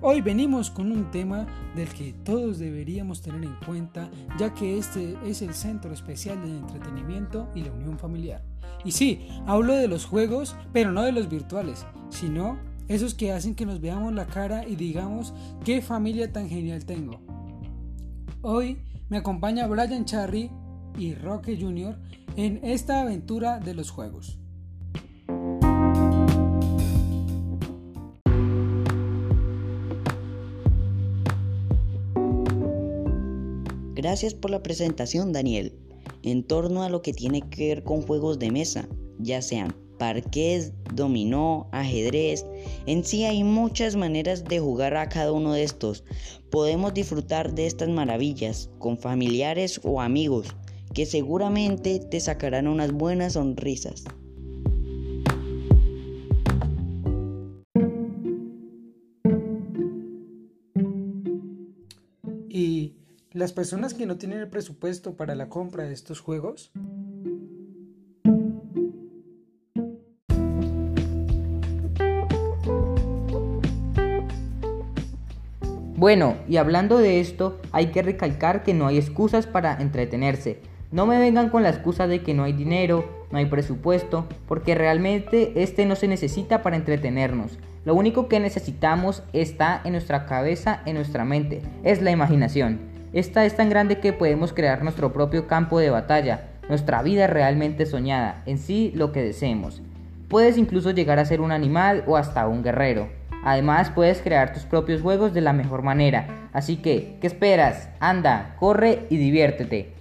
Hoy venimos con un tema del que todos deberíamos tener en cuenta, ya que este es el centro especial del entretenimiento y la unión familiar. Y sí, hablo de los juegos, pero no de los virtuales, sino esos que hacen que nos veamos la cara y digamos qué familia tan genial tengo. Hoy me acompaña Brian Charry y Roque Jr. en esta aventura de los juegos. Gracias por la presentación, Daniel. En torno a lo que tiene que ver con juegos de mesa, ya sean parqués, dominó, ajedrez, en sí hay muchas maneras de jugar a cada uno de estos. Podemos disfrutar de estas maravillas con familiares o amigos que seguramente te sacarán unas buenas sonrisas. Y las personas que no tienen el presupuesto para la compra de estos juegos, Bueno, y hablando de esto, hay que recalcar que no hay excusas para entretenerse. No me vengan con la excusa de que no hay dinero, no hay presupuesto, porque realmente este no se necesita para entretenernos. Lo único que necesitamos está en nuestra cabeza, en nuestra mente, es la imaginación. Esta es tan grande que podemos crear nuestro propio campo de batalla, nuestra vida realmente soñada, en sí lo que deseemos. Puedes incluso llegar a ser un animal o hasta un guerrero. Además puedes crear tus propios juegos de la mejor manera. Así que, ¿qué esperas? Anda, corre y diviértete.